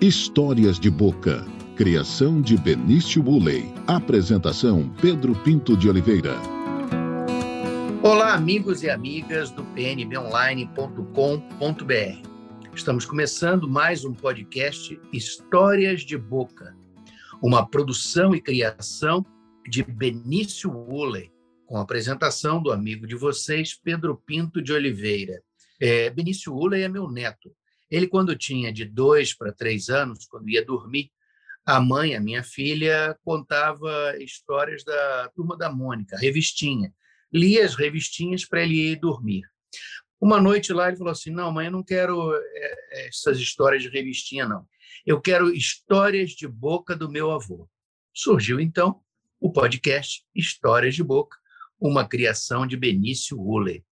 Histórias de Boca. Criação de Benício Buley. Apresentação Pedro Pinto de Oliveira. Olá, amigos e amigas do pnbonline.com.br. Estamos começando mais um podcast Histórias de Boca, uma produção e criação de Benício Woolley, com a apresentação do amigo de vocês, Pedro Pinto de Oliveira. É, Benício Woolley é meu neto. Ele, quando tinha de dois para três anos, quando ia dormir, a mãe, a minha filha, contava histórias da Turma da Mônica, revistinha. Lia as revistinhas para ele ir dormir. Uma noite lá ele falou assim: Não, mãe, eu não quero é, essas histórias de revistinha, não. Eu quero histórias de boca do meu avô. Surgiu então o podcast Histórias de Boca, uma criação de Benício Huller.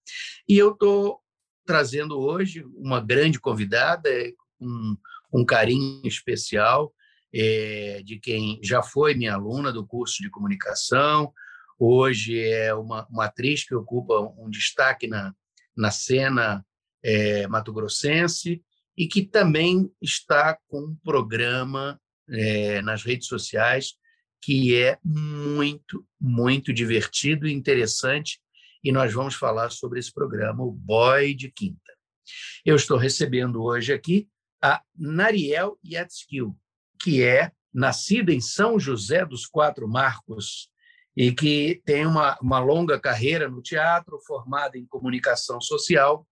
E eu estou trazendo hoje uma grande convidada, um, um carinho especial, é, de quem já foi minha aluna do curso de comunicação, hoje é uma, uma atriz que ocupa um destaque na, na cena é, mato-grossense e que também está com um programa é, nas redes sociais que é muito, muito divertido e interessante e nós vamos falar sobre esse programa, o Boy de Quinta. Eu estou recebendo hoje aqui a Nariel Yatskill, que é nascida em São José dos Quatro Marcos e que tem uma, uma longa carreira no teatro, formada em comunicação social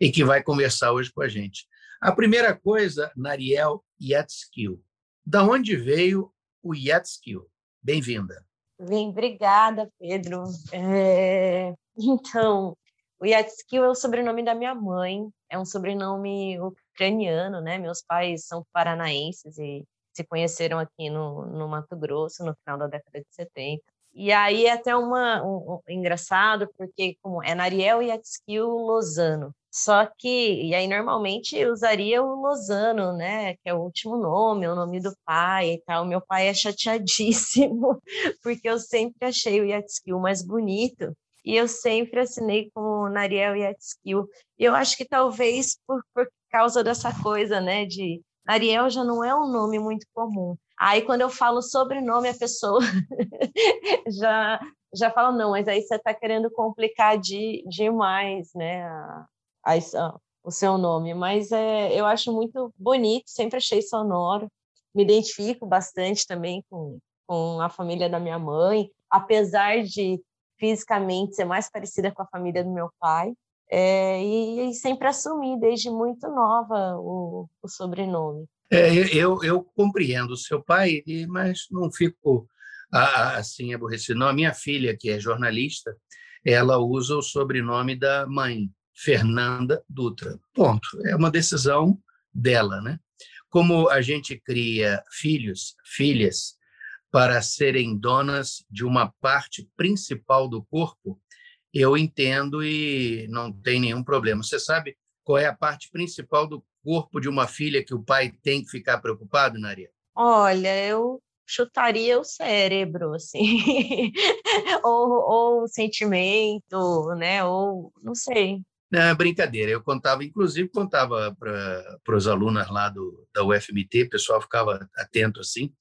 e que vai conversar hoje com a gente. A primeira coisa, Nariel Yatskill, da onde veio o Yatskill? Bem-vinda. Bem, obrigada, Pedro. É... Então, o Yatskil é o sobrenome da minha mãe, é um sobrenome ucraniano, né? Meus pais são paranaenses e se conheceram aqui no, no Mato Grosso no final da década de 70. E aí é até uma, um, um, engraçado, porque como é Nariel Yatskil Lozano. Só que, e aí normalmente usaria o Lozano, né, que é o último nome, o nome do pai e tal. Meu pai é chateadíssimo, porque eu sempre achei o Yatskill mais bonito, e eu sempre assinei como Nariel Yatskill. E eu acho que talvez por, por causa dessa coisa, né, de Ariel já não é um nome muito comum. Aí quando eu falo sobrenome, a pessoa já já fala não, mas aí você está querendo complicar de, demais, né, a, a, o seu nome, mas é, eu acho muito bonito, sempre achei sonoro, me identifico bastante também com, com a família da minha mãe, apesar de fisicamente ser mais parecida com a família do meu pai, é, e, e, sempre assumi desde muito nova o, o sobrenome. É, eu, eu compreendo o seu pai, mas não fico assim aborrecido. Não, a minha filha, que é jornalista, ela usa o sobrenome da mãe, Fernanda Dutra. Ponto. É uma decisão dela, né? Como a gente cria filhos, filhas, para serem donas de uma parte principal do corpo, eu entendo e não tem nenhum problema. Você sabe qual é a parte principal do corpo de uma filha que o pai tem que ficar preocupado, Naria? Olha, eu chutaria o cérebro, assim, ou, ou o sentimento, né? Ou não sei. Não, é brincadeira. Eu contava, inclusive, contava para os alunos lá do, da UFMT, o pessoal ficava atento assim,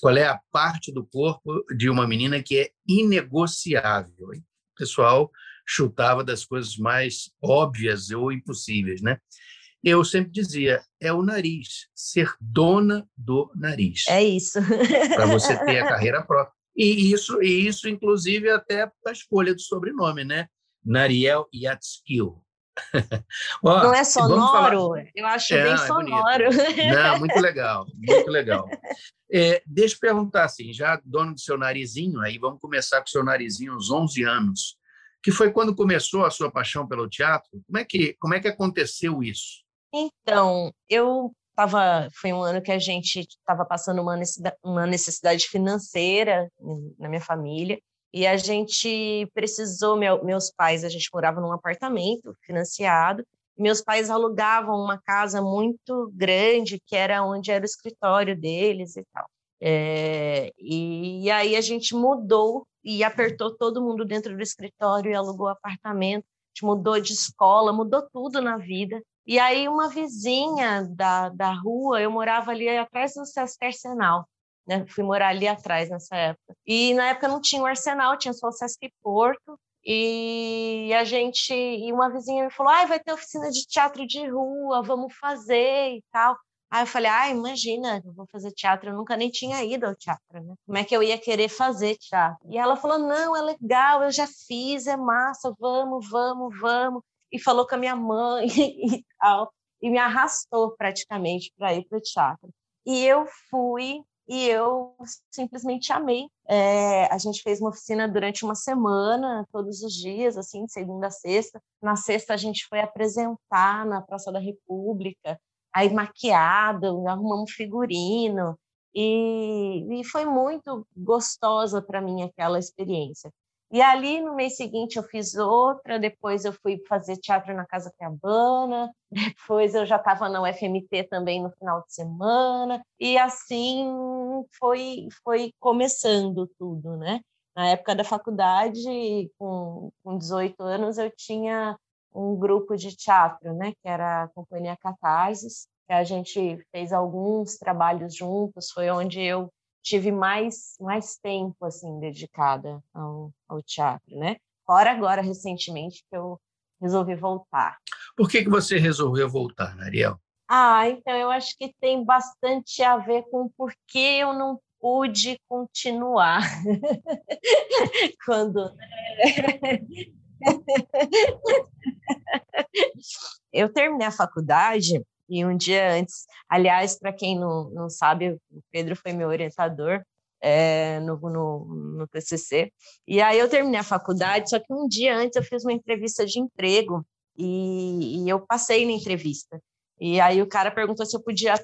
qual é a parte do corpo de uma menina que é inegociável. O pessoal chutava das coisas mais óbvias ou impossíveis, né? Eu sempre dizia, é o nariz, ser dona do nariz. É isso. para você ter a carreira própria. E isso, e isso inclusive, até a escolha do sobrenome, né? Nariel Yatskill. Ó, não é sonoro? Eu acho é, bem é sonoro. não, muito legal, muito legal. É, deixa eu perguntar assim, já dono do seu narizinho, aí vamos começar com o seu narizinho aos 11 anos, que foi quando começou a sua paixão pelo teatro? Como é que, como é que aconteceu isso? Então, eu estava, foi um ano que a gente estava passando uma necessidade, uma necessidade financeira na minha família, e a gente precisou, meu, meus pais, a gente morava num apartamento financiado, meus pais alugavam uma casa muito grande, que era onde era o escritório deles e tal. É, e, e, aí a gente mudou e apertou todo mundo dentro do escritório e alugou apartamento. A gente mudou de escola, mudou tudo na vida. E aí uma vizinha da, da rua, eu morava ali atrás do Sesc Arsenal, né? Fui morar ali atrás nessa época. E na época não tinha o Arsenal, tinha só o Sesc Porto. E a gente, e uma vizinha me falou: ah, vai ter oficina de teatro de rua, vamos fazer e tal. Aí eu falei, ah, imagina, eu vou fazer teatro, eu nunca nem tinha ido ao teatro, né? Como é que eu ia querer fazer teatro? E ela falou, não, é legal, eu já fiz, é massa, vamos, vamos, vamos. E falou com a minha mãe e tal, e me arrastou praticamente para ir para o teatro. E eu fui, e eu simplesmente amei. É, a gente fez uma oficina durante uma semana, todos os dias, assim, de segunda a sexta. Na sexta a gente foi apresentar na Praça da República, aí maquiado, arrumamos figurino, e, e foi muito gostosa para mim aquela experiência. E ali no mês seguinte eu fiz outra, depois eu fui fazer teatro na Casa Cabana, depois eu já estava na UFMT também no final de semana, e assim foi, foi começando tudo, né? Na época da faculdade, com, com 18 anos, eu tinha um grupo de teatro, né, que era a Companhia Catarses, que a gente fez alguns trabalhos juntos, foi onde eu tive mais mais tempo assim dedicada ao, ao teatro, né? Fora agora recentemente que eu resolvi voltar. Por que que você resolveu voltar, Ariel? Ah, então eu acho que tem bastante a ver com por que eu não pude continuar quando eu terminei a faculdade e um dia antes, aliás, para quem não, não sabe, o Pedro foi meu orientador é, no, no, no TCC. E aí eu terminei a faculdade, só que um dia antes eu fiz uma entrevista de emprego e, e eu passei na entrevista. E aí o cara perguntou se eu podia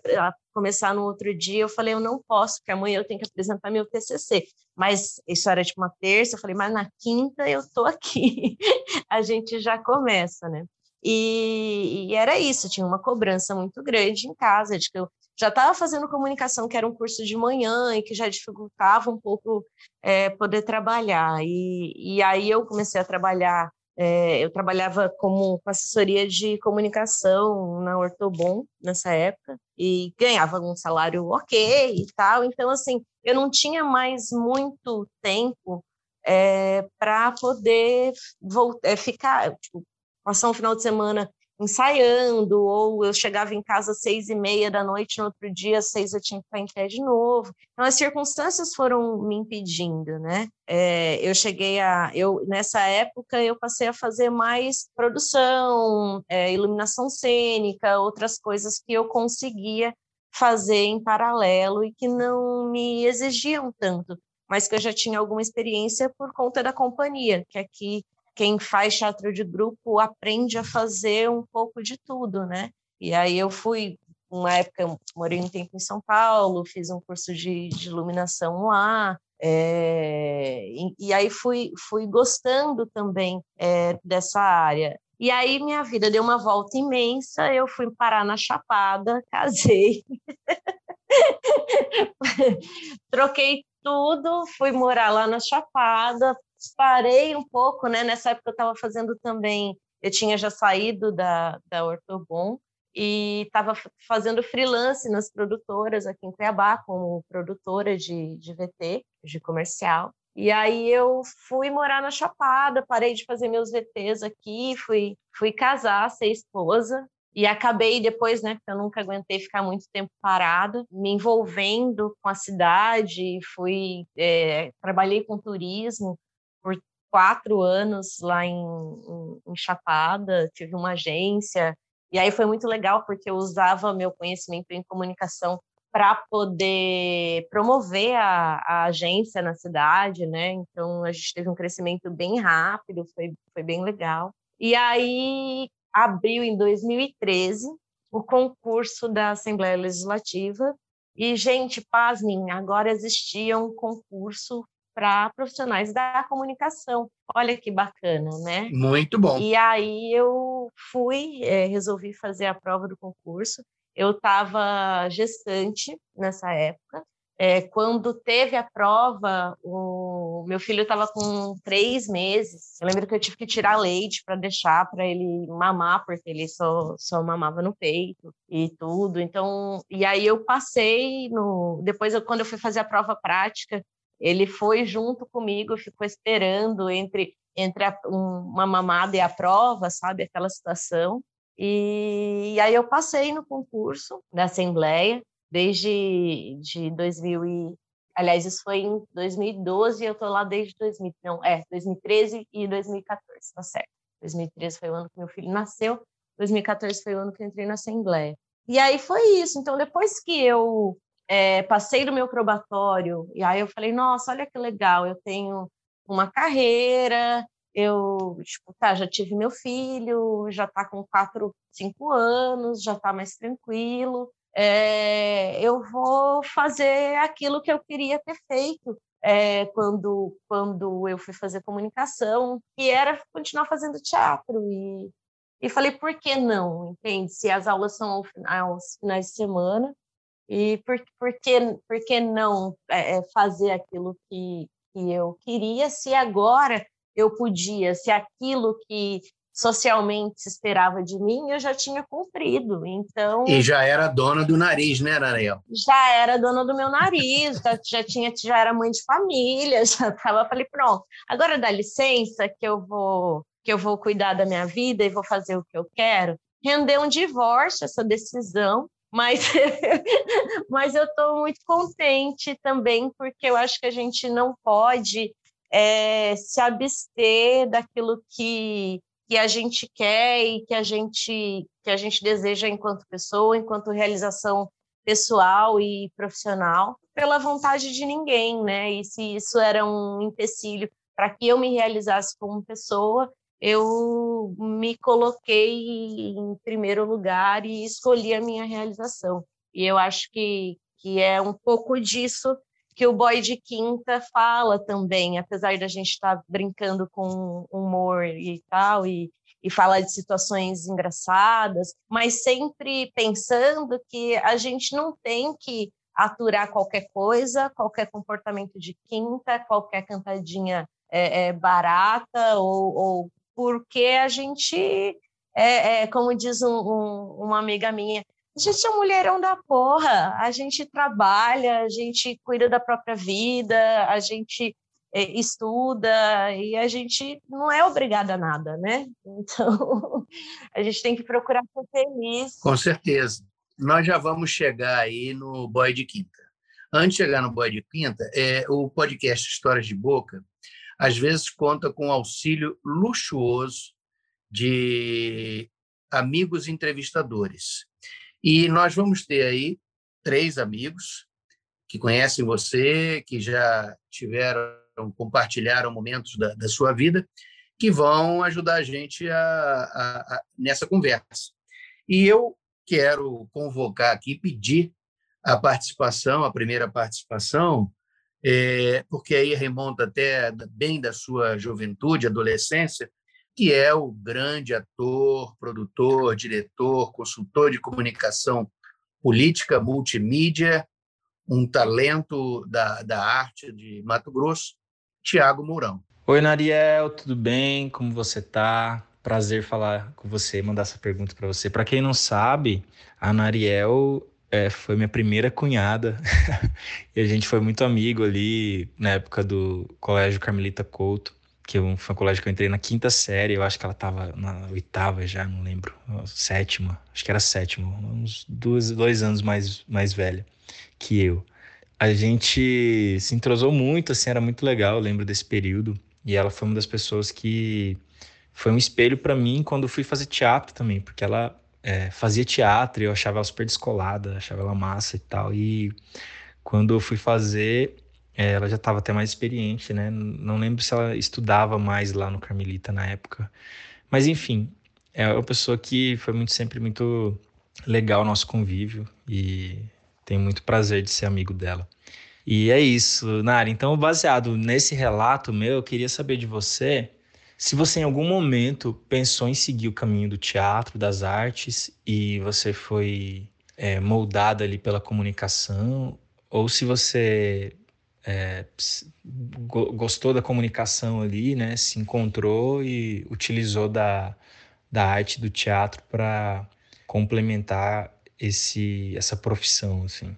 começar no outro dia. Eu falei, eu não posso, porque amanhã eu tenho que apresentar meu TCC. Mas isso era tipo uma terça. Eu falei, mas na quinta eu tô aqui. a gente já começa, né? E, e, era isso, tinha uma cobrança muito grande em casa, de que eu já estava fazendo comunicação, que era um curso de manhã e que já dificultava um pouco é, poder trabalhar. E, e aí eu comecei a trabalhar, é, eu trabalhava como assessoria de comunicação na Ortobon nessa época e ganhava um salário ok e tal. Então, assim, eu não tinha mais muito tempo é, para poder voltar, ficar, tipo, passar um final de semana ensaiando, ou eu chegava em casa às seis e meia da noite, no outro dia às seis eu tinha que estar em pé de novo. Então, as circunstâncias foram me impedindo, né? É, eu cheguei a... Eu, nessa época, eu passei a fazer mais produção, é, iluminação cênica, outras coisas que eu conseguia fazer em paralelo e que não me exigiam tanto, mas que eu já tinha alguma experiência por conta da companhia, que aqui quem faz teatro de grupo aprende a fazer um pouco de tudo, né? E aí eu fui, uma época, morei um tempo em São Paulo, fiz um curso de, de iluminação lá, é, e, e, aí fui, fui gostando também é, dessa área. E aí minha vida deu uma volta imensa, eu fui parar na Chapada, casei, troquei tudo, fui morar lá na Chapada, parei um pouco, né? Nessa época eu estava fazendo também, eu tinha já saído da, da Ortobon e estava fazendo freelance nas produtoras aqui em Cuiabá, como produtora de, de VT, de comercial. E aí eu fui morar na Chapada, parei de fazer meus VTs aqui, fui, fui casar, ser esposa, e acabei depois, né, porque eu nunca aguentei ficar muito tempo parada, me envolvendo com a cidade, fui, é, trabalhei com turismo, por quatro anos lá em, em, em Chapada, tive uma agência, e aí foi muito legal porque eu usava meu conhecimento em comunicação para poder promover a, a, agência na cidade, né? Então a gente teve um crescimento bem rápido, foi, foi bem legal. E aí abriu em 2013 o concurso da Assembleia Legislativa. E, gente, pasmem, agora existia um concurso para profissionais da comunicação. Olha que bacana, né? Muito bom. E aí eu fui, é, resolvi fazer a prova do concurso. Eu estava gestante nessa época. é, quando teve a prova, o meu filho estava com três meses. Eu lembro que eu tive que tirar leite para deixar para ele mamar, porque ele só, só mamava no peito e tudo. Então, e aí eu passei no. Depois, eu, quando eu fui fazer a prova prática, ele foi junto comigo, ficou esperando entre entre a, um, uma mamada e a prova, sabe, aquela situação. E, e aí eu passei no concurso da Assembleia desde de 2000 e, aliás, isso foi em 2012 e eu tô lá desde 2000, não, é, 2013 e 2014, tá certo. 2013 foi o ano que meu filho nasceu, 2014 foi o ano que eu entrei na Assembleia. E aí foi isso. Então, depois que eu é, passei do meu probatório, e aí eu falei, nossa, olha que legal, eu tenho uma carreira, eu, tipo, tá, já tive meu filho, já tá com quatro, cinco anos, já tá mais tranquilo, é, eu vou fazer aquilo que eu queria ter feito é, quando, quando eu fui fazer comunicação, que era continuar fazendo teatro. E, e falei, por que não? Entende? Se as aulas são aos finais de semana, e por, por, que, por que não é, fazer aquilo que, que eu queria, se agora eu podia, se aquilo que socialmente se esperava de mim, eu já tinha cumprido. Então E já era dona do nariz, né, Ariel? Já era dona do meu nariz, já, já tinha já era mãe de família, já tava, falei, pronto. Agora dá licença que eu vou que eu vou cuidar da minha vida e vou fazer o que eu quero. Rendeu um divórcio essa decisão, mas mas eu estou muito contente também porque eu acho que a gente não pode é, se abster daquilo que que a gente quer e que a gente que a gente deseja enquanto pessoa, enquanto realização pessoal e profissional, pela vontade de ninguém, né? E se isso era um empecilho para que eu me realizasse como pessoa, eu me coloquei em primeiro lugar e escolhi a minha realização. E eu acho que que é um pouco disso que o boy de quinta fala também, apesar da gente estar tá brincando com humor e tal, e, e falar de situações engraçadas, mas sempre pensando que a gente não tem que aturar qualquer coisa, qualquer comportamento de quinta, qualquer cantadinha é, é, barata, ou, ou, porque a gente, é, é como diz um, um, uma amiga minha, a gente é um mulherão da porra, a gente trabalha, a gente cuida da própria vida, a gente é, estuda e a gente não é obrigada a nada, né? Então, a gente tem que procurar ser feliz. Com certeza. Nós já vamos chegar aí no Boy de Quinta. Antes de chegar no Boy de Quinta, é, o podcast Histórias de Boca, às vezes conta com auxílio luxuoso de amigos entrevistadores. E nós vamos ter aí três amigos que conhecem você, que já tiveram, compartilharam momentos da, da sua vida, que vão ajudar a gente a, a, a, nessa conversa. E eu quero convocar aqui, pedir a participação, a primeira participação, é, porque aí remonta até bem da sua juventude, adolescência, que é o grande ator, produtor, diretor, consultor de comunicação política, multimídia, um talento da, da arte de Mato Grosso, Tiago Mourão. Oi, Nariel, tudo bem? Como você está? Prazer falar com você, mandar essa pergunta para você. Para quem não sabe, a Nariel é, foi minha primeira cunhada. E a gente foi muito amigo ali na época do Colégio Carmelita Couto que foi um colégio que eu entrei na quinta série, eu acho que ela estava na oitava já, não lembro, sétima, acho que era sétima, uns dois, dois anos mais, mais velha que eu. A gente se entrosou muito, assim, era muito legal, eu lembro desse período, e ela foi uma das pessoas que foi um espelho para mim quando fui fazer teatro também, porque ela é, fazia teatro eu achava ela super descolada, achava ela massa e tal, e quando eu fui fazer, é, ela já estava até mais experiente, né? Não lembro se ela estudava mais lá no Carmelita na época. Mas enfim, é uma pessoa que foi muito sempre muito legal o nosso convívio e tenho muito prazer de ser amigo dela. E é isso, Nari. Então, baseado nesse relato meu, eu queria saber de você se você em algum momento pensou em seguir o caminho do teatro, das artes, e você foi é, moldada ali pela comunicação, ou se você é, gostou da comunicação ali, né? Se encontrou e utilizou da, da arte do teatro para complementar esse essa profissão, assim.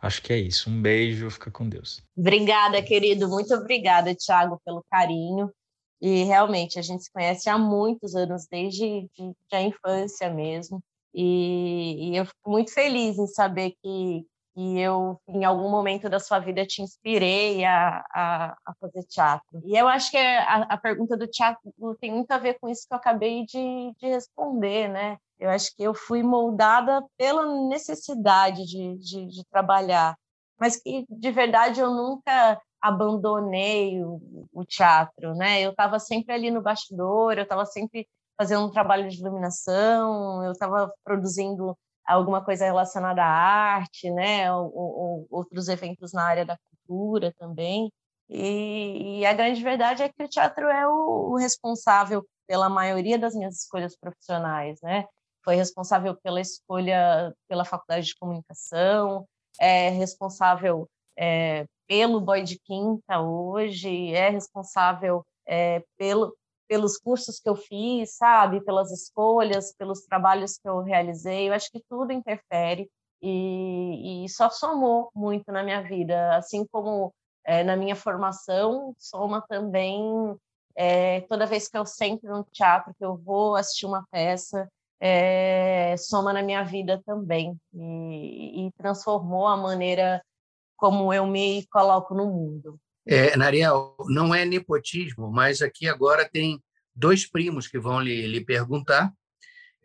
Acho que é isso. Um beijo, fica com Deus. Obrigada, querido. Muito obrigada, Thiago, pelo carinho. E realmente a gente se conhece há muitos anos, desde de, de a infância mesmo. E, e, eu fico muito feliz em saber que, que eu, em algum momento da sua vida, te inspirei a, a, a fazer teatro. E eu acho que a, a, pergunta do teatro tem muito a ver com isso que eu acabei de, de responder, né? Eu acho que eu fui moldada pela necessidade de, de, de trabalhar, mas que, de verdade, eu nunca abandonei o, o teatro, né? Eu estava sempre ali no bastidor, eu estava sempre fazendo um trabalho de iluminação, eu estava produzindo alguma coisa relacionada à arte, né, ou, ou, outros eventos na área da cultura também. E, e, a grande verdade é que o teatro é o, o, responsável pela maioria das minhas escolhas profissionais, né? Foi responsável pela escolha pela faculdade de comunicação, é responsável é, pelo Boy de Quinta hoje, é responsável é, pelo, pelos cursos que eu fiz, sabe, pelas escolhas, pelos trabalhos que eu realizei. Eu acho que tudo interfere e, e só somou muito na minha vida, assim como é, na minha formação, soma também é, toda vez que eu sento no teatro, que eu vou assistir uma peça, é, soma na minha vida também. E, e, transformou a maneira como eu me coloco no mundo. É, Nariel, não é nepotismo, mas aqui agora tem dois primos que vão lhe, lhe perguntar.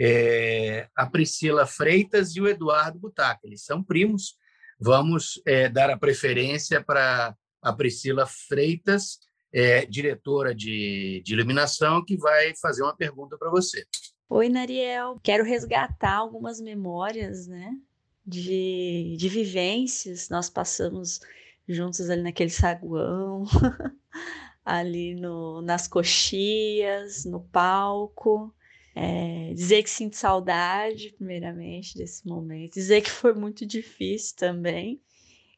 É, a Priscila Freitas e o Eduardo Butaca. Eles são primos. Vamos é, dar a preferência para a Priscila Freitas, é, diretora de, de iluminação, que vai fazer uma pergunta para você. Oi, Nariel. Quero resgatar algumas memórias, né? De, de vivências. Nós passamos juntos ali naquele saguão, ali no, nas coxias, no palco. É, dizer que sinto saudade, primeiramente, desse momento. Dizer que foi muito difícil também.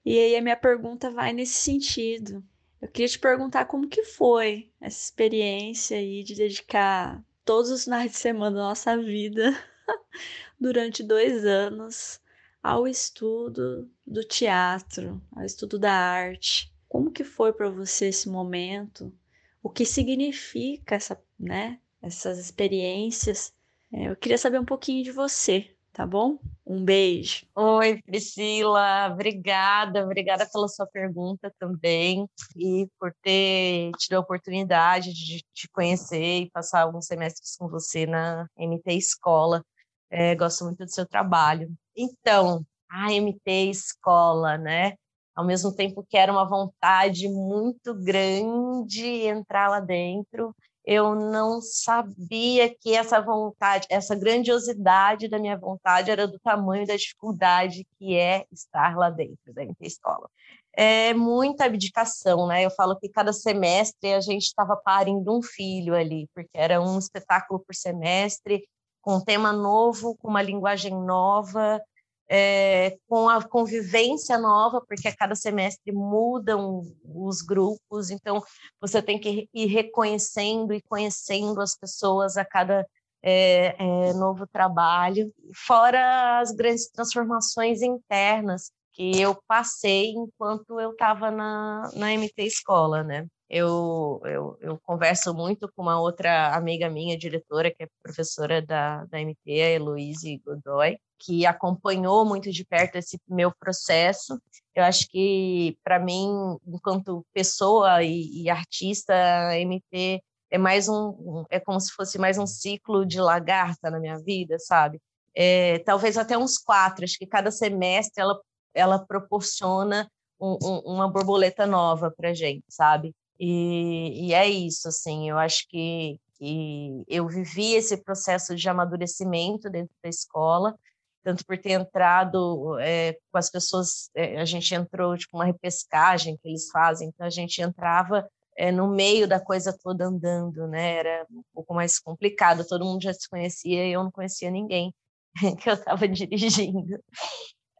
E aí a minha pergunta vai nesse sentido. Eu queria te perguntar como que foi essa experiência aí de dedicar todos os finais de semana da nossa vida durante dois anos ao estudo do teatro, ao estudo da arte. Como que foi para você esse momento? O que significa essa, né, essas experiências? É, eu queria saber um pouquinho de você, tá bom? Um beijo. Oi, Priscila, obrigada, obrigada pela sua pergunta também e por ter tido a oportunidade de te conhecer e passar alguns semestres com você na MT Escola. É, gosto muito do seu trabalho. Então, a MT Escola, né? Ao mesmo tempo que era uma vontade muito grande entrar lá dentro, eu não sabia que essa vontade, essa grandiosidade da minha vontade era do tamanho da dificuldade que é estar lá dentro da MT Escola. É muita abdicação, né? Eu falo que cada semestre a gente estava parindo um filho ali, porque era um espetáculo por semestre, com um tema novo, com uma linguagem nova, é, com a convivência nova, porque a cada semestre mudam os grupos, então você tem que ir reconhecendo e conhecendo as pessoas a cada é, é, novo trabalho, fora as grandes transformações internas que eu passei enquanto eu estava na, na MT Escola, né? Eu, eu, eu, converso muito com uma outra amiga minha, diretora, que é professora da, da MT, a Heloise Godoy, que acompanhou muito de perto esse meu processo. Eu acho que, para mim, enquanto pessoa e, e, artista, a MT é mais um, é como se fosse mais um ciclo de lagarta na minha vida, sabe? É, talvez até uns quatro, acho que cada semestre ela, ela proporciona um, um, uma borboleta nova para gente, sabe? E, e é isso, assim, eu acho que, que eu vivi esse processo de amadurecimento dentro da escola, tanto por ter entrado é, com as pessoas, é, a gente entrou tipo uma repescagem que eles fazem, então a gente entrava é, no meio da coisa toda andando, né? Era um pouco mais complicado, todo mundo já se conhecia e eu não conhecia ninguém que eu estava dirigindo.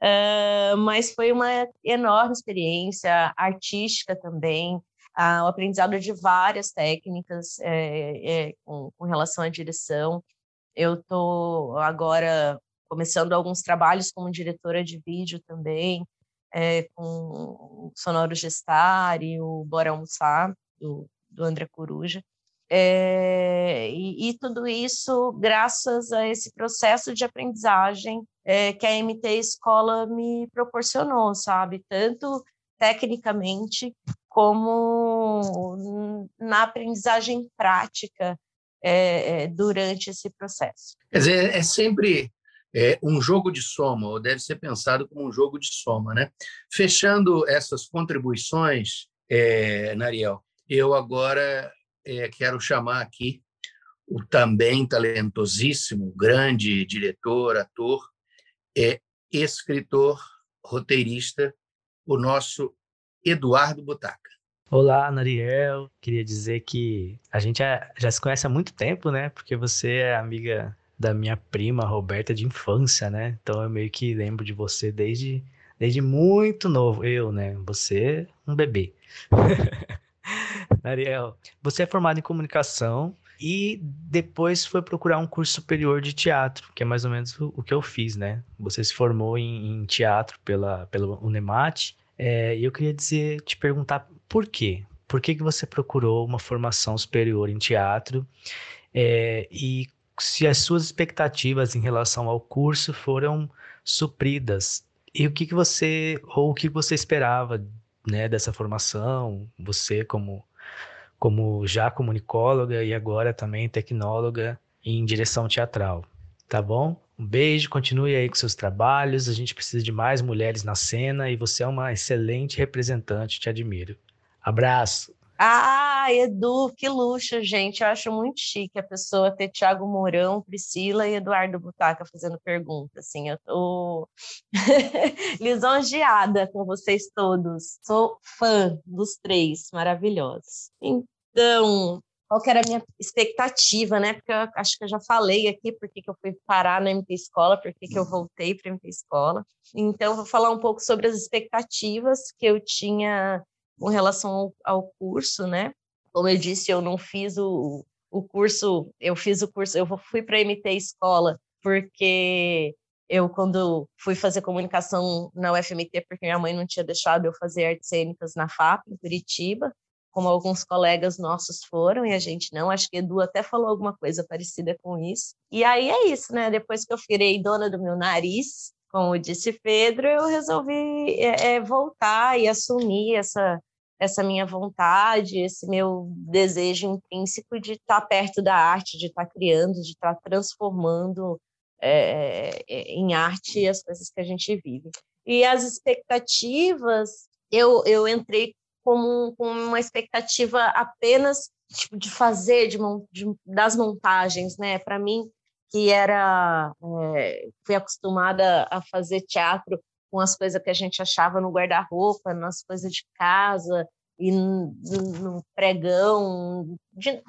Uh, mas foi uma enorme experiência artística também, o aprendizado de várias técnicas é, é, com, com, relação à direção. Eu estou agora começando alguns trabalhos como diretora de vídeo também, é, com Sonoro Gestar e o Bora Almoçar, do, do André Coruja. É, e, e, tudo isso graças a esse processo de aprendizagem é, que a MT Escola me proporcionou, sabe? Tanto tecnicamente como na aprendizagem prática é, durante esse processo. Quer dizer, é sempre é, um jogo de soma, ou deve ser pensado como um jogo de soma. Né? Fechando essas contribuições, é, Nariel, eu agora é, quero chamar aqui o também talentosíssimo, grande diretor, ator, é, escritor, roteirista, o nosso Eduardo Butaca. Olá, Nariel. Queria dizer que a gente já, já se conhece há muito tempo, né? Porque você é amiga da minha prima Roberta de infância, né? Então eu meio que lembro de você desde, desde muito novo. Eu, né? Você, um bebê. Ariel, você é formado em comunicação e depois foi procurar um curso superior de teatro, que é mais ou menos o, o que eu fiz, né? Você se formou em, em teatro pela, pela Unemat. É, eu queria dizer, te perguntar por quê? Por que, que você procurou uma formação superior em teatro? É, e se as suas expectativas em relação ao curso foram supridas e o que, que você ou o que você esperava né, dessa formação, você como como já comunicóloga e agora também tecnóloga em direção teatral, tá bom? Um beijo, continue aí com seus trabalhos. A gente precisa de mais mulheres na cena e você é uma excelente representante, te admiro. Abraço. Ah, Edu, que luxo, gente. Eu acho muito chique a pessoa ter Tiago Mourão, Priscila e Eduardo Butaca fazendo perguntas. Assim, eu tô lisonjeada com vocês todos. Sou fã dos três, maravilhosos. Então, qual que era a minha expectativa, né? Porque eu acho que eu já falei aqui por que eu fui parar na MT Escola, por que eu voltei para a MT Escola. Então, vou falar um pouco sobre as expectativas que eu tinha com relação ao, ao curso, né? Como eu disse, eu não fiz o, o curso, eu fiz o curso, eu fui para a MT Escola porque eu, quando fui fazer comunicação na UFMT, porque minha mãe não tinha deixado eu fazer artes cênicas na FAP, em Curitiba, como alguns colegas nossos foram, e a gente não, acho que Edu até falou alguma coisa parecida com isso. E aí é isso, né? Depois que eu virei dona do meu nariz, como disse Pedro, eu resolvi é, é, voltar e assumir essa, essa minha vontade, esse meu desejo intrínseco de estar perto da arte, de estar criando, de estar transformando é, em arte as coisas que a gente vive. E as expectativas, eu, eu entrei como com uma expectativa apenas tipo, de fazer de, de, das montagens, né? Para mim, que era é, fui acostumada a fazer teatro com as coisas que a gente achava no guarda-roupa, nas coisas de casa e no, no pregão, de,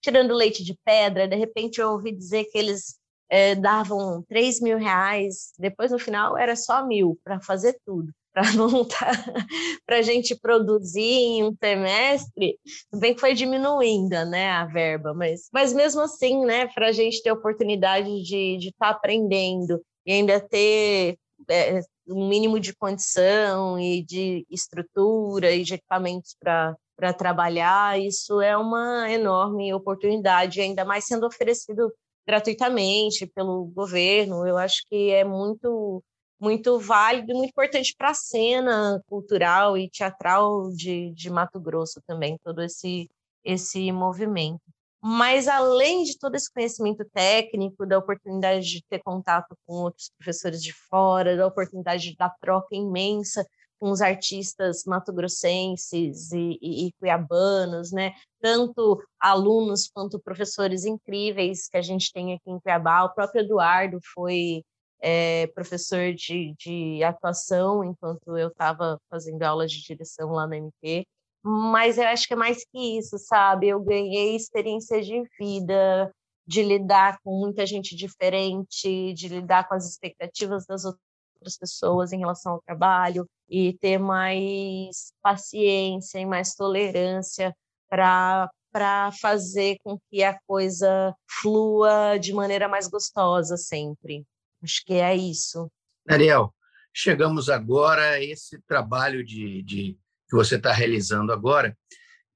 tirando leite de pedra. De repente eu ouvi dizer que eles é, davam 3 mil reais, depois no final era só mil para fazer tudo. Para montar, para a gente produzir em um semestre, bem que foi diminuindo, né, a verba, mas, mas mesmo assim, né, para a gente ter oportunidade de estar tá aprendendo e ainda ter é, um mínimo de condição e de estrutura e de equipamentos para para trabalhar, isso é uma enorme oportunidade, ainda mais sendo oferecido gratuitamente pelo governo. Eu acho que é muito muito válido, muito importante para a cena cultural e teatral de, de Mato Grosso também, todo esse esse movimento. Mas, além de todo esse conhecimento técnico, da oportunidade de ter contato com outros professores de fora, da oportunidade da troca imensa com os artistas matogrossenses e, e, e cuiabanos, né? tanto alunos quanto professores incríveis que a gente tem aqui em Cuiabá. O próprio Eduardo foi é, professor de, de atuação enquanto eu estava fazendo aulas de direção lá na MP mas eu acho que é mais que isso, sabe? Eu ganhei experiência de vida, de lidar com muita gente diferente, de lidar com as expectativas das outras pessoas em relação ao trabalho e ter mais paciência e mais tolerância para para fazer com que a coisa flua de maneira mais gostosa sempre. Acho que é isso. Ariel, chegamos agora a esse trabalho de, de que você está realizando agora,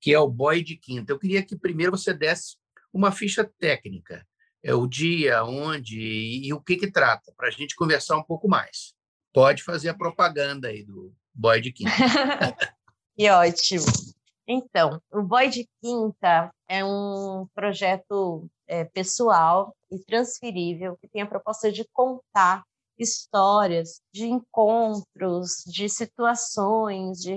que é o Boy de Quinta. Eu queria que primeiro você desse uma ficha técnica, é o dia, onde e, e o que que trata, para a gente conversar um pouco mais. Pode fazer a propaganda aí do Boy de Quinta. que ótimo. Então, o Boy de Quinta é um projeto é, pessoal e transferível que tem a proposta de contar histórias de encontros, de situações, de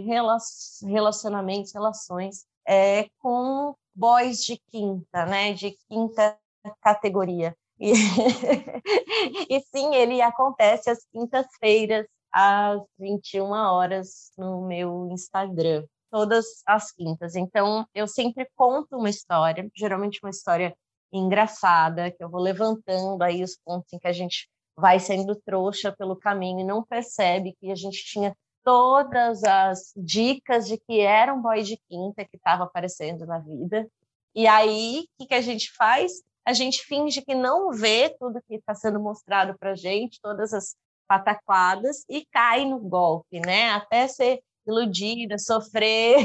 relacionamentos, relações é, com boys de quinta, né? De quinta categoria. E, e sim, ele acontece às quintas-feiras, às 21 horas, no meu Instagram todas as quintas. Então, eu sempre conto uma história, geralmente uma história engraçada, que eu vou levantando aí os pontos em que a gente vai sendo trouxa pelo caminho e não percebe que a gente tinha todas as dicas de que era um boy de quinta que estava aparecendo na vida. E aí, o que, que a gente faz? A gente finge que não vê tudo que está sendo mostrado para gente, todas as pataquadas, e cai no golpe, né? Até ser iludida, sofrer.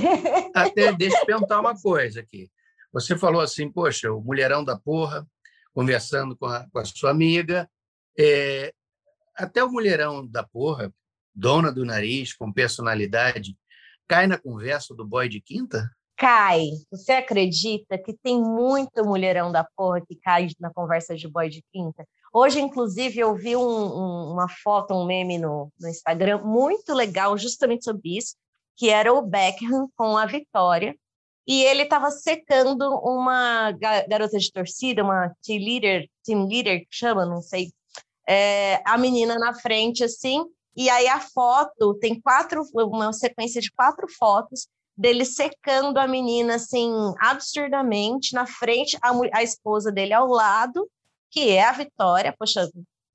Até deixa eu perguntar uma coisa aqui. Você falou assim, poxa, o mulherão da porra, conversando com a, com a sua amiga. É, até o mulherão da porra, dona do nariz, com personalidade, cai na conversa do boy de quinta? Cai. Você acredita que tem muito mulherão da porra que cai na conversa de boy de quinta? Hoje, inclusive, eu vi um, um, uma foto, um meme no, no Instagram muito legal, justamente sobre isso, que era o Beckham com a Vitória, e ele estava secando uma garota de torcida, uma team leader, team leader que chama, não sei, é, a menina na frente, assim, e aí a foto tem quatro, uma sequência de quatro fotos dele secando a menina, assim, absurdamente, na frente, a, a esposa dele ao lado, que é a Vitória, poxa,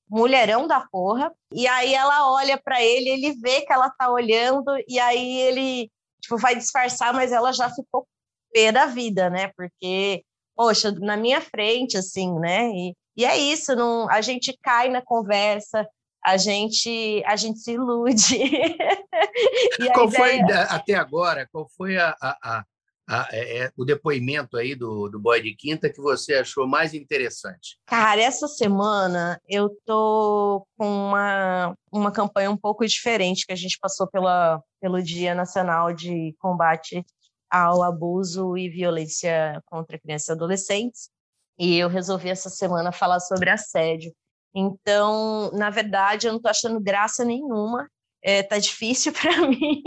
mulherão da porra. E aí ela olha para ele, ele vê que ela tá olhando e aí ele tipo vai disfarçar, mas ela já ficou pé da vida, né? Porque poxa, na minha frente assim, né? E, e é isso, não, a gente cai na conversa, a gente a gente se ilude. qual ideia... foi até agora? Qual foi a, a, a, é, é, o depoimento aí do, do Boy de Quinta que você achou mais interessante? Cara, essa semana eu tô com uma, uma campanha um pouco diferente que a gente passou pela, pelo Dia Nacional de Combate ao Abuso e Violência contra Crianças e Adolescentes. E eu resolvi essa semana falar sobre assédio. Então, na verdade, eu não estou achando graça nenhuma é, tá difícil para mim,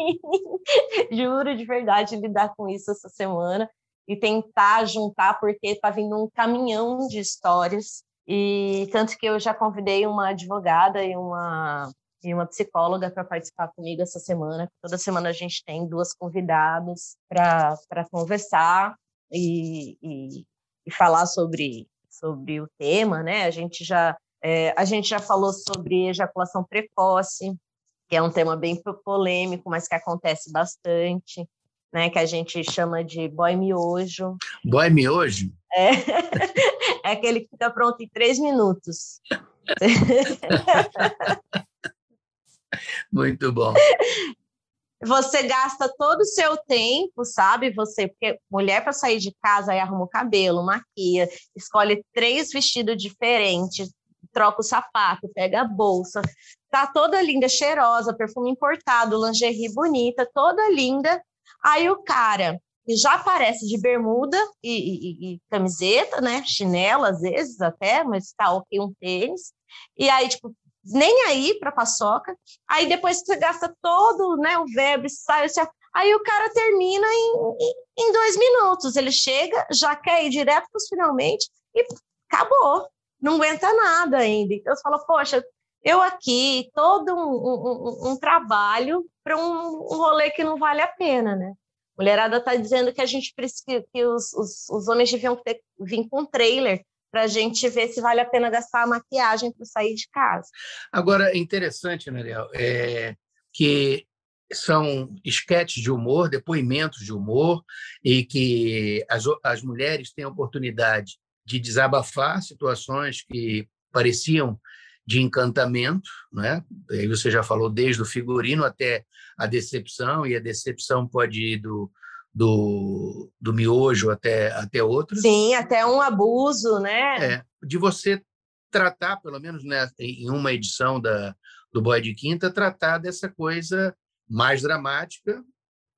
juro de verdade, lidar com isso essa semana e tentar juntar, porque tá vindo um caminhão de histórias, e tanto que eu já convidei uma advogada e uma, e uma psicóloga para participar comigo essa semana. Toda semana a gente tem duas convidadas para conversar e, e, e, falar sobre, sobre o tema, né? A gente já. É, a gente já falou sobre ejaculação precoce, que é um tema bem polêmico, mas que acontece bastante, né? Que a gente chama de boy miojo. Boy miojo? É, é aquele que fica pronto em três minutos. Muito bom. Você gasta todo o seu tempo, sabe? Você, porque mulher para sair de casa aí arruma o cabelo, maquia, escolhe três vestidos diferentes, troca o sapato, pega a bolsa, tá toda linda, cheirosa, perfume importado, lingerie bonita, toda linda. Aí o cara que já aparece de bermuda e, e, e, camiseta, né? Chinelo às vezes até, mas tá ok um tênis. E aí, tipo, nem aí para paçoca. Aí depois você gasta todo, né? O verbo, sai, aí o cara termina em, em, dois minutos. Ele chega, já quer ir direto para os finalmente e acabou não aguenta nada ainda. Então você fala, poxa, eu aqui, todo um, um, um trabalho para um, um rolê que não vale a pena, né? Mulherada está dizendo que a gente precisa que os, os, os homens deviam ter, vir com trailer para a gente ver se vale a pena gastar a maquiagem para sair de casa. Agora, é interessante, Nariel, é que são esquetes de humor, depoimentos de humor, e que as, as mulheres têm a oportunidade de desabafar situações que pareciam de encantamento, né? Aí você já falou desde o figurino até a decepção, e a decepção pode ir do, do, do miojo até, até outros. Sim, até um abuso, né? É, de você tratar, pelo menos né, em uma edição da, do Boy de Quinta, tratar dessa coisa mais dramática,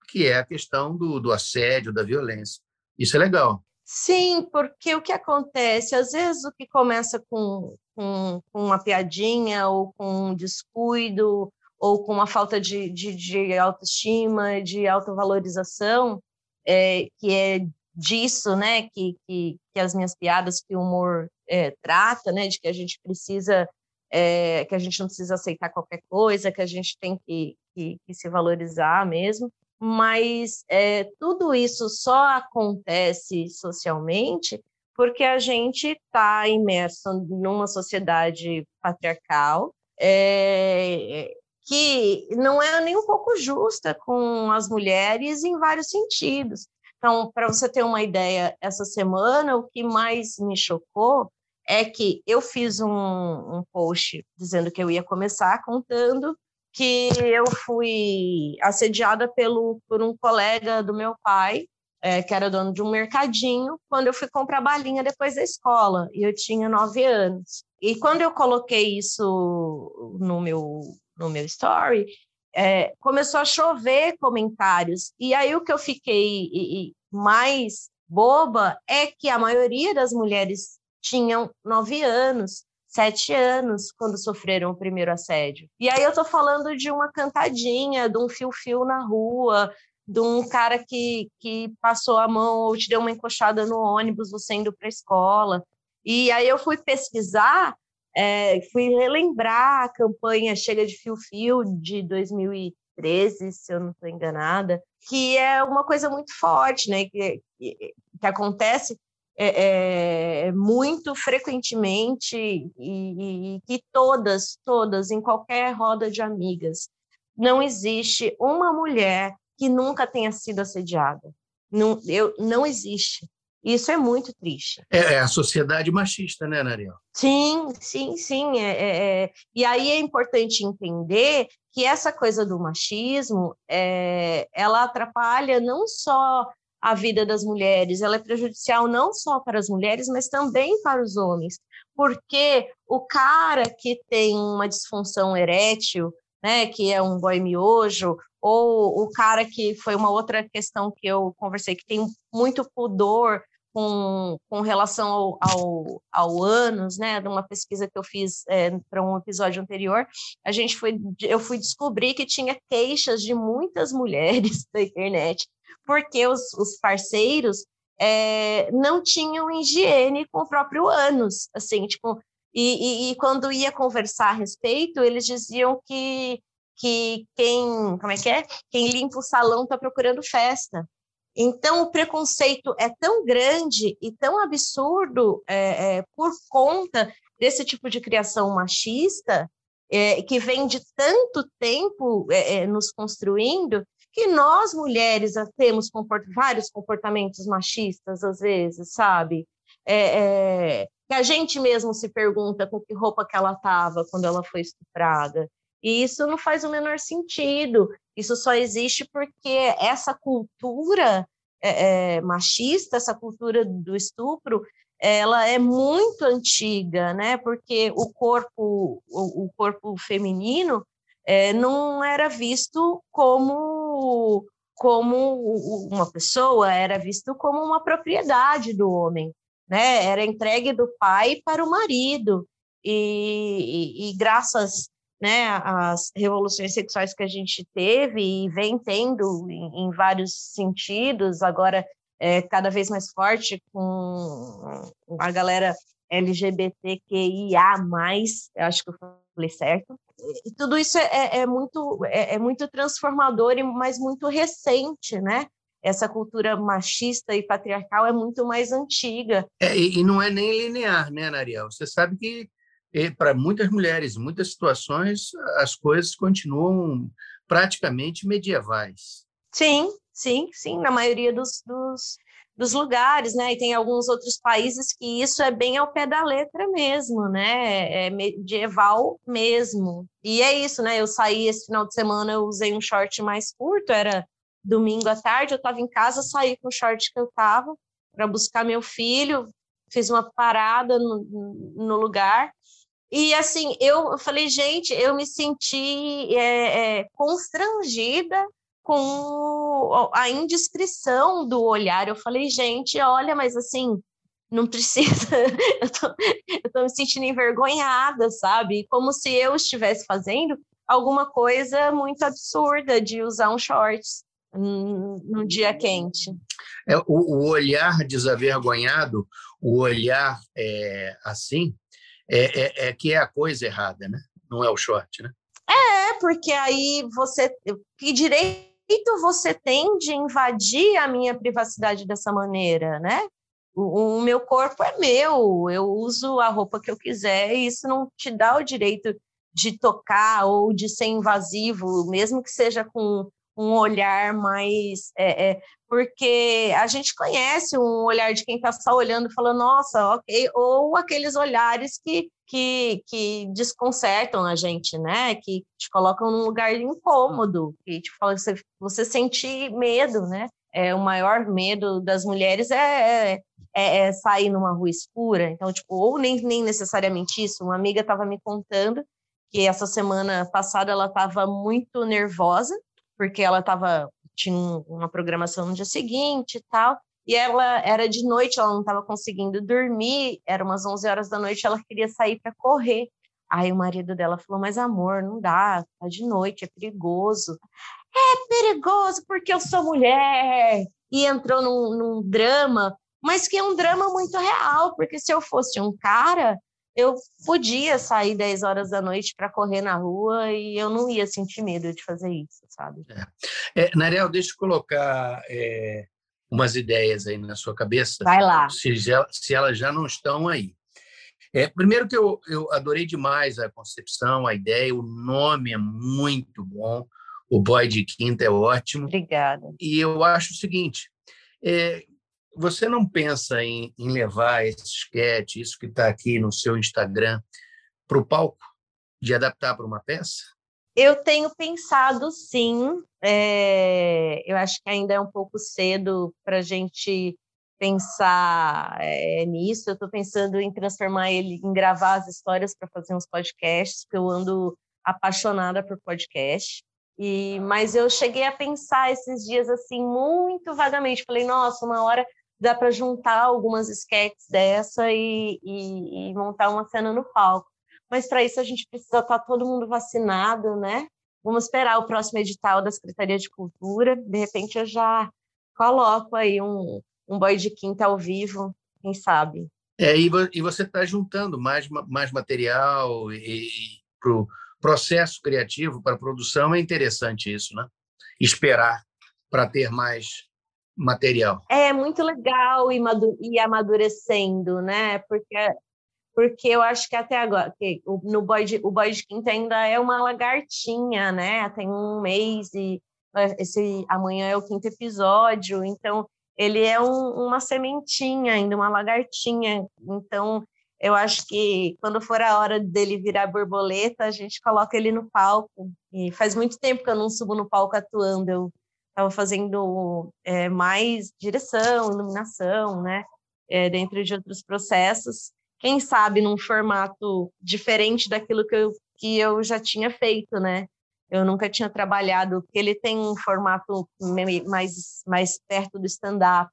que é a questão do, do assédio, da violência. Isso é legal. Sim, porque o que acontece, às vezes o que começa com, com, com uma piadinha ou com um descuido ou com uma falta de, de, de autoestima, de autovalorização, é, que é disso, né, que, que, que, as minhas piadas, que o humor é, trata, né, de que a gente precisa, é, que a gente não precisa aceitar qualquer coisa, que a gente tem que, que, que se valorizar mesmo, mas é, tudo isso só acontece socialmente porque a gente está imerso numa sociedade patriarcal, é, que não é nem um pouco justa com as mulheres em vários sentidos. Então, para você ter uma ideia, essa semana o que mais me chocou é que eu fiz um, um post dizendo que eu ia começar contando que eu fui assediada pelo, por um colega do meu pai, é, que era dono de um mercadinho, quando eu fui comprar balinha depois da escola, e eu tinha nove anos. E quando eu coloquei isso no meu no meu story, é, começou a chover comentários. E aí o que eu fiquei e, e mais boba é que a maioria das mulheres tinham nove anos, sete anos, quando sofreram o primeiro assédio. E aí eu estou falando de uma cantadinha, de um fio-fio na rua, de um cara que, que passou a mão ou te deu uma encoxada no ônibus, você indo para a escola. E aí eu fui pesquisar é, fui relembrar a campanha Chega de Fio Fio de 2013, se eu não estou enganada, que é uma coisa muito forte, né? Que, que, que acontece é, é, muito frequentemente e, e, que todas, todas, em qualquer roda de amigas, não existe uma mulher que nunca tenha sido assediada. Não, eu, não existe. Isso é muito triste. É, é a sociedade machista, né, Nariel? Sim, sim, sim. É, é, é, e aí é importante entender que essa coisa do machismo, é, ela atrapalha não só a vida das mulheres, ela é prejudicial não só para as mulheres, mas também para os homens, porque o cara que tem uma disfunção erétil, né, que é um boy miojo, ou o cara que foi uma outra questão que eu conversei, que tem muito pudor com, com relação ao, ao, ao ânus, né, de uma pesquisa que eu fiz é, para um episódio anterior, a gente foi, eu fui descobrir que tinha queixas de muitas mulheres da internet, porque os, os parceiros é, não tinham higiene com o próprio ânus, assim, tipo, e, e, e, quando ia conversar a respeito, eles diziam que, que quem, como é que é? Quem limpa o salão está procurando festa. Então, o preconceito é tão grande e tão absurdo é, é, por conta desse tipo de criação machista, é, que vem de tanto tempo é, é, nos construindo, que nós, mulheres, temos comport vários comportamentos machistas, às vezes, sabe? É, que a gente mesmo se pergunta com que roupa que ela estava quando ela foi estuprada. E isso não faz o menor sentido. Isso só existe porque essa cultura é, é, machista, essa cultura do estupro, ela é muito antiga, né? Porque o corpo, o, o corpo feminino é, não era visto como como uma pessoa, era visto como uma propriedade do homem, né? Era entregue do pai para o marido e, e, e graças né, as revoluções sexuais que a gente teve e vem tendo em, em vários sentidos, agora é cada vez mais forte com a galera LGBTQIA+, acho que eu falei certo, e tudo isso é, é muito, é, é, muito transformador, mas muito recente, né? essa cultura machista e patriarcal é muito mais antiga. É, e não é nem linear, né, Nariel? Você sabe que para muitas mulheres, muitas situações, as coisas continuam praticamente medievais. Sim, sim, sim, na maioria dos, dos, dos lugares, né? E tem alguns outros países que isso é bem ao pé da letra mesmo, né? É medieval mesmo. E é isso, né? Eu saí esse final de semana, eu usei um short mais curto, era domingo à tarde, eu estava em casa, saí com o short que eu estava para buscar meu filho, fiz uma parada no, no lugar. E assim, eu falei, gente, eu me senti é, é, constrangida com a indiscrição do olhar. Eu falei, gente, olha, mas assim, não precisa, eu tô, eu tô me sentindo envergonhada, sabe? Como se eu estivesse fazendo alguma coisa muito absurda de usar um shorts no dia quente. É, o, o olhar desavergonhado, o olhar é, assim, é, é, é, que é a coisa errada, né? Não é o short, né? É, porque aí você. Que direito você tem de invadir a minha privacidade dessa maneira, né? O, o, meu corpo é meu, eu uso a roupa que eu quiser, e isso não te dá o direito de tocar ou de ser invasivo, mesmo que seja com um olhar mais. É, é, porque a gente conhece um olhar de quem está só olhando e falando, nossa, ok, ou aqueles olhares que que, que desconcertam a gente, né? Que te colocam num lugar incômodo, que te fala você, você sente medo, né? É, o maior medo das mulheres é, é, é, sair numa rua escura. Então, tipo, ou nem, nem necessariamente isso. Uma amiga estava me contando que essa semana passada ela estava muito nervosa, porque ela estava tinha uma programação no dia seguinte e tal, e ela era de noite, ela não estava conseguindo dormir, era umas 11 horas da noite, ela queria sair para correr. Aí o marido dela falou: Mas amor, não dá, tá de noite, é perigoso. É perigoso porque eu sou mulher. E entrou num, num drama, mas que é um drama muito real, porque se eu fosse um cara, eu podia sair 10 horas da noite para correr na rua e eu não ia sentir medo de fazer isso, sabe? É. É, Narel, deixa eu colocar é, umas ideias aí na sua cabeça. Vai lá. Se, já, se elas já não estão aí. É, primeiro que eu, eu adorei demais a concepção, a ideia, o nome é muito bom, o Boy de Quinta é ótimo. Obrigada. E eu acho o seguinte, é, você não pensa em, em levar esse sketch, isso que está aqui no seu Instagram, para o palco, de adaptar para uma peça? Eu tenho pensado, sim. É, eu acho que ainda é um pouco cedo para a gente pensar é, nisso. Eu estou pensando em transformar ele, em gravar as histórias para fazer uns podcasts, porque eu ando apaixonada por podcast. E, mas eu cheguei a pensar esses dias assim muito vagamente. Falei, nossa, uma hora dá para juntar algumas sketches dessa e, e, e montar uma cena no palco mas para isso a gente precisa estar tá todo mundo vacinado, né? Vamos esperar o próximo edital da Secretaria de Cultura, de repente eu já coloco aí um, um boy de quinta ao vivo, quem sabe. É, e, você está juntando mais, mais material e, e para o processo criativo, para a produção, é interessante isso, né? Esperar para ter mais material. É muito legal ir amadurecendo, né? Porque porque eu acho que até agora, que no boy de, o boy de quinta ainda é uma lagartinha, né? Tem um mês e é, esse amanhã é o quinto episódio, então ele é um, uma sementinha ainda, uma lagartinha. Então eu acho que quando for a hora dele virar borboleta, a gente coloca ele no palco. E faz muito tempo que eu não subo no palco atuando, eu estava fazendo é, mais direção, iluminação, né? É, dentro de outros processos quem sabe num formato diferente daquilo que eu, que eu já tinha feito, né? Eu nunca tinha trabalhado, ele tem um formato mais, mais perto do stand-up.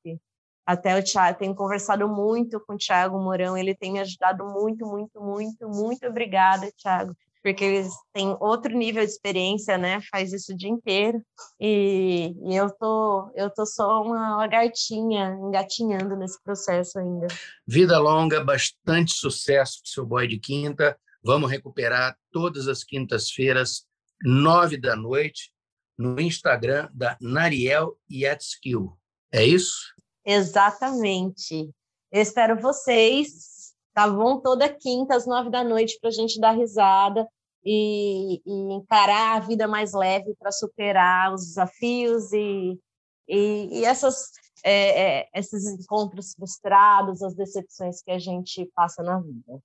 Até o Thiago, tenho conversado muito com o Thiago Mourão, ele tem me ajudado muito, muito, muito, muito obrigada, Thiago porque eles têm outro nível de experiência, né? Faz isso o dia inteiro. E, e, eu tô eu tô só uma lagartinha engatinhando nesse processo ainda. Vida longa, bastante sucesso para seu boy de quinta. Vamos recuperar todas as quintas-feiras, nove da noite, no Instagram da Nariel Yatskill. É isso? Exatamente. Eu espero vocês, tá bom? Toda quinta às nove da noite para a gente dar risada e, e, encarar a vida mais leve para superar os desafios e, e, e essas é, é, esses encontros frustrados, as decepções que a gente passa na vida.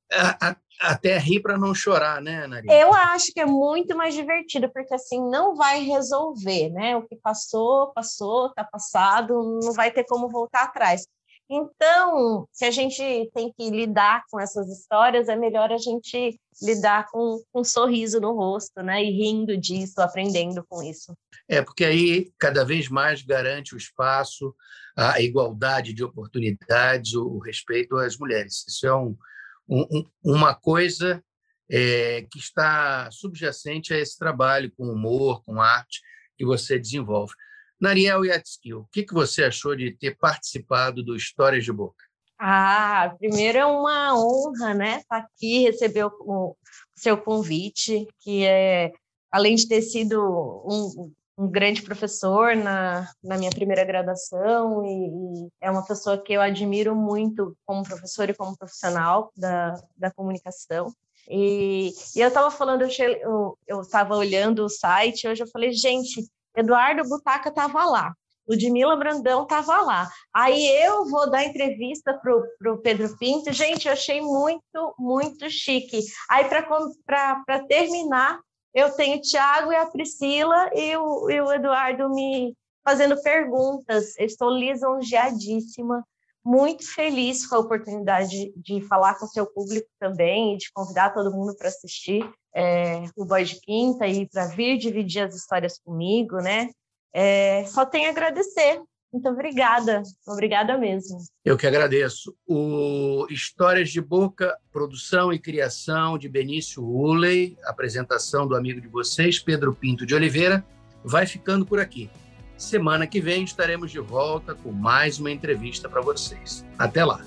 até rir para não chorar, né, Nari? Eu acho que é muito mais divertido, porque assim não vai resolver, né? O que passou, passou, está passado, não vai ter como voltar atrás. Então, se a gente tem que lidar com essas histórias, é melhor a gente lidar com, com um sorriso no rosto, né? E rindo disso, aprendendo com isso. É, porque aí cada vez mais garante o espaço, a igualdade de oportunidades, o respeito às mulheres. Isso é um, um, uma coisa é, que está subjacente a esse trabalho com humor, com arte que você desenvolve. Nariel Yatskill, o que, você achou de ter participado do Histórias de Boca? Ah, primeiro é uma honra, né? Estar tá aqui, receber o, o, seu convite, que é, além de ter sido um, um grande professor na, na minha primeira graduação, e, e, é uma pessoa que eu admiro muito como professor e como profissional da, da comunicação. E, e eu estava falando, eu estava olhando o site, hoje eu falei, gente, Eduardo Butaca estava lá, Ludmila Brandão estava lá. Aí eu vou dar entrevista para o Pedro Pinto. Gente, eu achei muito, muito chique. Aí, para terminar, eu tenho o Tiago e a Priscila e o, e o Eduardo me fazendo perguntas. Eu estou lisonjeadíssima, muito feliz com a oportunidade de falar com o seu público também e de convidar todo mundo para assistir é, o Boy de Quinta e para vir dividir as histórias comigo, né? É, só tenho a agradecer. Muito obrigada, obrigada mesmo. Eu que agradeço. O Histórias de Boca, produção e criação de Benício Uley, apresentação do amigo de vocês, Pedro Pinto de Oliveira, vai ficando por aqui. Semana que vem estaremos de volta com mais uma entrevista para vocês. Até lá!